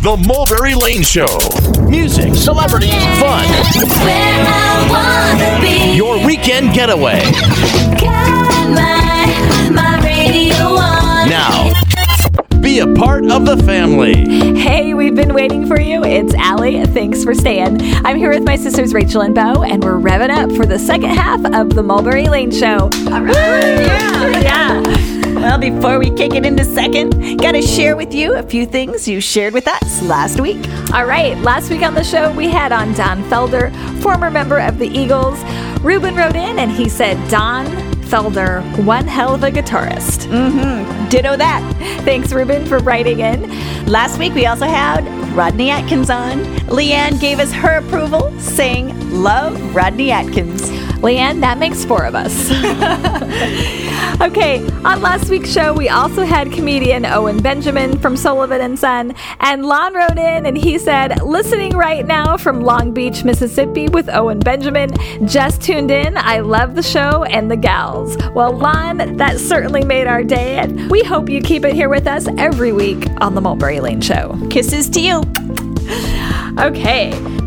The Mulberry Lane Show. Music, celebrities, fun. Where I wanna be. Your weekend getaway. Got my, my radio on. Now, be a part of the family. Hey, we've been waiting for you. It's Allie. Thanks for staying. I'm here with my sisters Rachel and Bo, and we're revving up for the second half of the Mulberry Lane Show. All right. Yeah. Yeah. Well, before we kick it into second, got to share with you a few things you shared with us last week. All right. Last week on the show, we had on Don Felder, former member of the Eagles. Ruben wrote in and he said, Don Felder, one hell of a guitarist. Mm-hmm. Ditto that. Thanks, Ruben, for writing in. Last week, we also had Rodney Atkins on. Leanne gave us her approval, saying, Love Rodney Atkins. Leanne, that makes four of us. okay, on last week's show, we also had comedian Owen Benjamin from Sullivan and Son, and Lon wrote in and he said, listening right now from Long Beach, Mississippi with Owen Benjamin. Just tuned in. I love the show and the gals. Well, Lon, that certainly made our day, and we hope you keep it here with us every week on the Mulberry Lane Show. Kisses to you. Okay.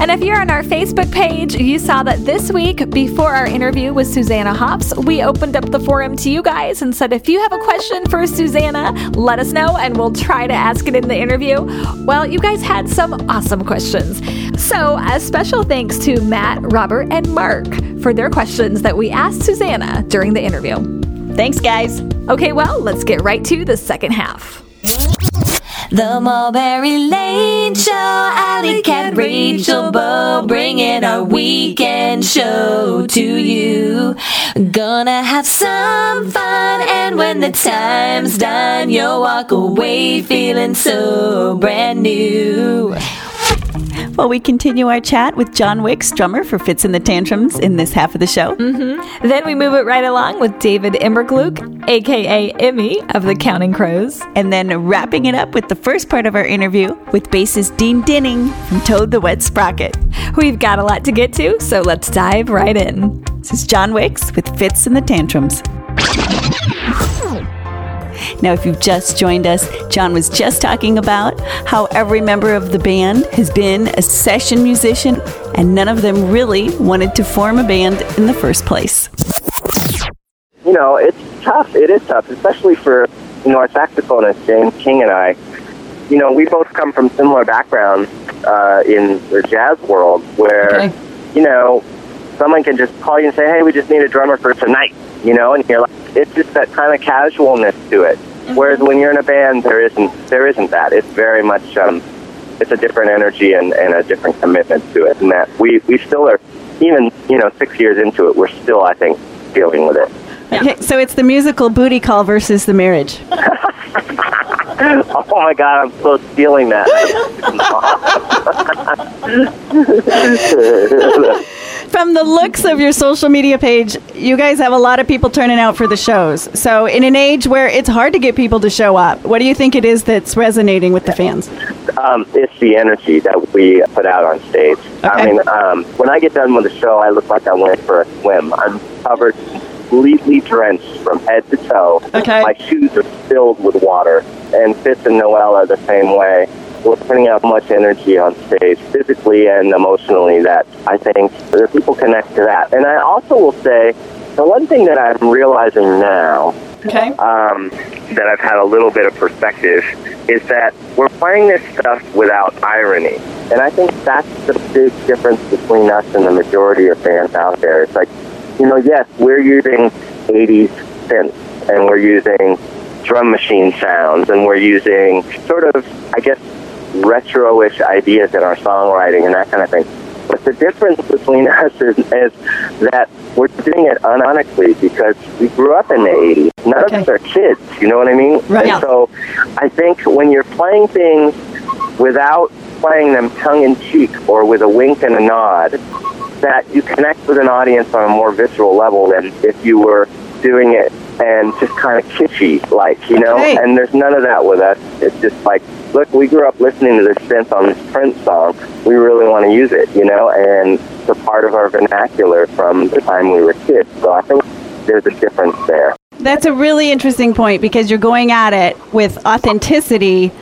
And if you're on our Facebook page, you saw that this week, before our interview with Susanna Hoffs, we opened up the forum to you guys and said if you have a question for Susanna, let us know and we'll try to ask it in the interview. Well, you guys had some awesome questions. So, a special thanks to Matt, Robert, and Mark for their questions that we asked Susanna during the interview. Thanks, guys. Okay, well, let's get right to the second half. The Mulberry Lane Show. Alley Cat, Rachel, Bo, bringing our weekend show to you. Gonna have some fun, and when the time's done, you'll walk away feeling so brand new. Well, we continue our chat with John Wicks, drummer for Fitz in the Tantrums, in this half of the show. Mm-hmm. Then we move it right along with David Immergluck, aka Immy of the Counting Crows. And then wrapping it up with the first part of our interview with bassist Dean Dinning from Toad the Wet Sprocket. We've got a lot to get to, so let's dive right in. This is John Wicks with Fitz in the Tantrums. Now, if you've just joined us, John was just talking about how every member of the band has been a session musician, and none of them really wanted to form a band in the first place. you know, it's tough. It is tough, especially for, you know, our saxophonist, James King and I. You know, we both come from similar backgrounds uh, in the jazz world where, Okay. you know, someone can just call you and say, hey, we just need a drummer for tonight, you know, and you're like, it's just that kind of casualness to it. Whereas when you're in a band, there isn't, there isn't that. It's very much, um, it's a different energy and, and a different commitment to it. And that we, we still are, even, you know, six years into it, we're still, I think, dealing with it. Okay, so it's the musical booty call versus the marriage. Oh my god, I'm so stealing that. From the looks of your social media page, you guys have a lot of people turning out for the shows. So, in an age where it's hard to get people to show up, what do you think it is that's resonating with the fans? um, it's the energy that we put out on stage. I mean, um, when I get done with the show, I look like I went for a swim. I'm covered completely drenched from head to toe. Okay. My shoes are filled with water. And Fitz and Noelle are the same way. We're putting out much energy on stage, physically and emotionally, that I think the people connect to that. And I also will say, the one thing that I'm realizing now Okay. um, that I've had a little bit of perspective is that we're playing this stuff without irony. And I think that's the big difference between us and the majority of fans out there. It's like, you know, yes, we're using 80s synths and we're using drum machine sounds and we're using sort of, I guess, retro-ish ideas in our songwriting and that kind of thing. But the difference between us is, is that we're doing it unironically because we grew up in the 80s. None Okay. of us are kids, you know what I mean? Right. And so I think when you're playing things without playing them tongue in cheek or with a wink and a nod, that you connect with an audience on a more visceral level than if you were doing it and just kind of kitschy, like, you know? Okay. And there's none of that with us. It's just like, look, we grew up listening to this synth on this Prince song. We really want to use it, you know? And it's a part of our vernacular from the time we were kids. So I think there's a difference there. That's a really interesting point because you're going at it with authenticity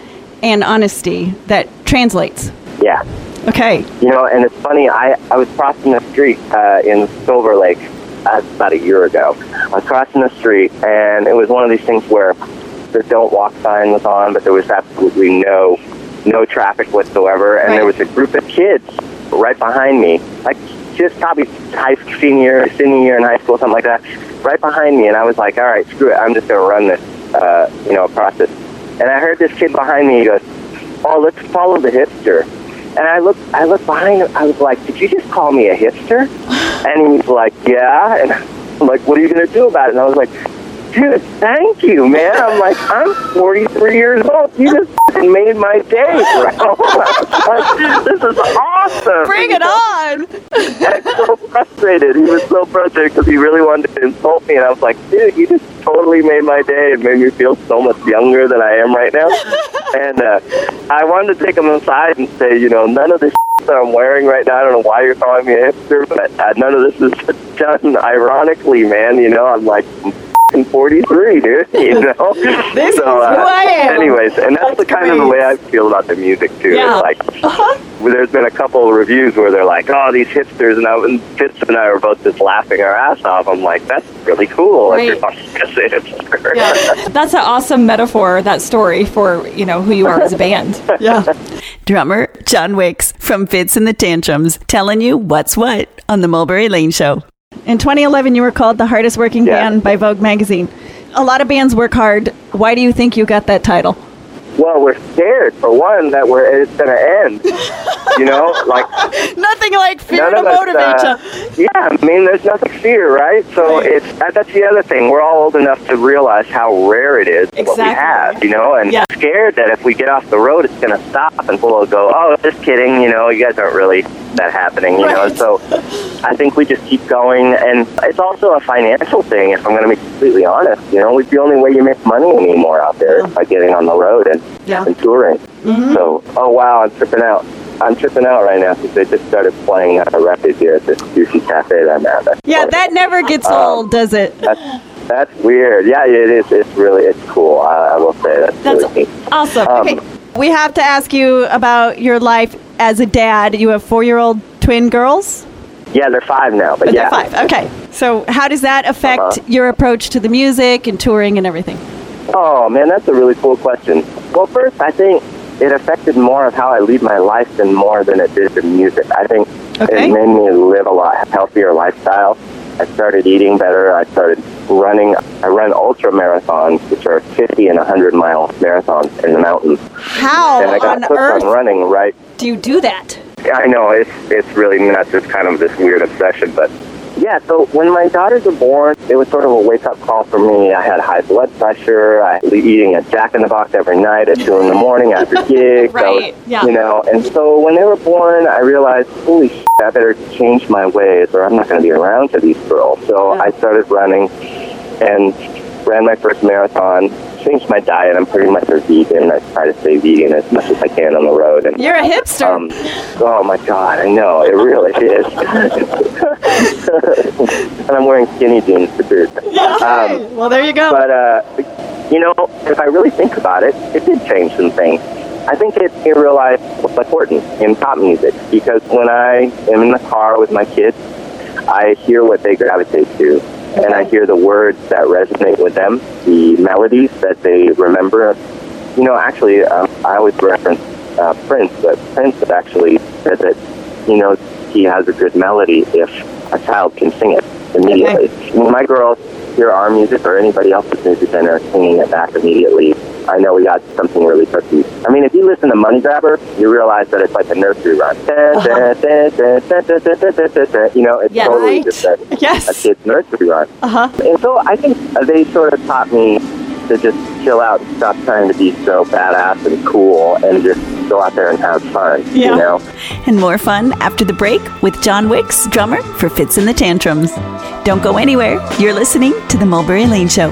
and honesty that translates. Yeah. Okay. You know, and it's funny. I, I was crossing the street uh, in Silver Lake uh, about a year ago. I was crossing the street, and it was one of these things where the "Don't Walk" sign was on, but there was absolutely no no traffic whatsoever, and Right. there was a group of kids right behind me, like just probably high senior senior year in high school, something like that, right behind me, and I was like, all right, screw it, I'm just gonna run this, uh, you know, across this. And I heard this kid behind me. He goes, "Oh, let's follow the hipster." And I looked, I looked behind him. I was like, "Did you just call me a hipster?" And he's like, "Yeah." And I'm like, "What are you gonna do about it?" And I was like, "Dude, thank you, man." I'm like, "I'm 43 years old. You just made my day, bro." like, this is awesome. Bring it on. I was so frustrated. He was so frustrated because he really wanted to insult me, and I was like, "Dude, you just totally made my day. It made me feel so much younger than I am right now." and uh, I wanted to take him aside and say, you know, none of this that I'm wearing right now. I don't know why you're calling me a hipster, but uh, none of this is done ironically, man. You know, I'm like. I'm 43, dude. You know. This is who I am. Anyways, and that's, the kind of the way I feel about the music too. Yeah. It's like uh-huh. well, there's been a couple of reviews where they're like, "Oh, these hipsters," and, I, and Fitz and I were both just laughing our ass off. I'm like, "That's really cool." If you're Right. just a hipster. Yeah. That's an awesome metaphor, that story for, you know, who you are as a band. Yeah. Drummer John Wicks from Fitz and the Tantrums telling you what's what on the Mulberry Lane Show. In 2011, you were called the hardest working Yeah. band by Vogue magazine. A lot of bands work hard. Why do you think you got that title? Well, we're scared for one that we're it's gonna end. you know, like Nothing like fear to motivate uh, you. yeah, I mean, there's nothing fear, right? So it's that, that's the other thing. We're all old enough to realize how rare it is what we have, you know, and Yeah. scared that if we get off the road, it's gonna stop, and people will go, "Oh, just kidding," you know, you guys aren't really that happening, you know. So I think we just keep going, and it's also a financial thing. If I'm going to be completely honest, you know, it's the only way you make money anymore out there is by getting on the road and, Yeah. and touring. So, oh wow, I'm tripping out. I'm tripping out right now because they just started playing a record here at this sushi cafe that I'm at. That's Yeah, funny. that never gets Um, old, does it? That's, that's weird. Yeah, it is. It's really, it's cool. I, I will say that's, That's really neat. awesome. Um, okay. We have to ask you about your life as a dad. You have four year old twin girls? Yeah, they're five now, but But yeah. they're five. Okay. So, how does that affect Uh-huh. your approach to the music and touring and everything? Oh man, that's a really cool question. Well, first, I think it affected more of how I lead my life than more than it did the music. I think Okay. it made me live a lot healthier lifestyle. I started eating better. I started running. I run ultra marathons, which are 50 and 100 mile marathons in the mountains. How and I got on hooked earth on running right do you do that? Yeah, I know it's it's really nuts. It's kind of this weird obsession, but yeah. So when my daughters were born, it was sort of a wake up call for me. I had high blood pressure. I was eating a Jack in the Box every night at two in the morning after gigs. I was- Right, yeah. You know, and so when they were born, I realized, holy shit, I better change my ways, or I'm not going to be around for these girls. So I started running, and ran my first marathon. Changed my diet. I'm pretty much a vegan. I try to stay vegan as much as I can on the road. And You're a hipster. um, oh my god, I know it really is. and I'm wearing skinny jeans to boot. Um, well, there you go. but uh, you know, if I really think about it, it did change some things. I think it made me realize what's important in pop music because when I am in the car with my kids, I hear what they gravitate to, and I hear the words that resonate with them, the melodies that they remember. You know, actually, um, I always reference uh, Prince, but Prince actually said that you know he has a good melody if a child can sing it immediately. When my girls hear our music or anybody else's music and are singing it back immediately, I know we got something really cookie. I mean, if you listen to Money Grabber, you realize that it's like a nursery rhyme. You know, it's Yeah, totally right. just a, a yes. kid's nursery rhyme. Uh-huh. And so I think they sort of taught me to just chill out and stop trying to be so badass and cool and just go out there and have fun, Yeah. you know? And more fun after the break with John Wicks, drummer for Fitz and the Tantrums. Don't go anywhere. You're listening to the Mulberry Lane Show.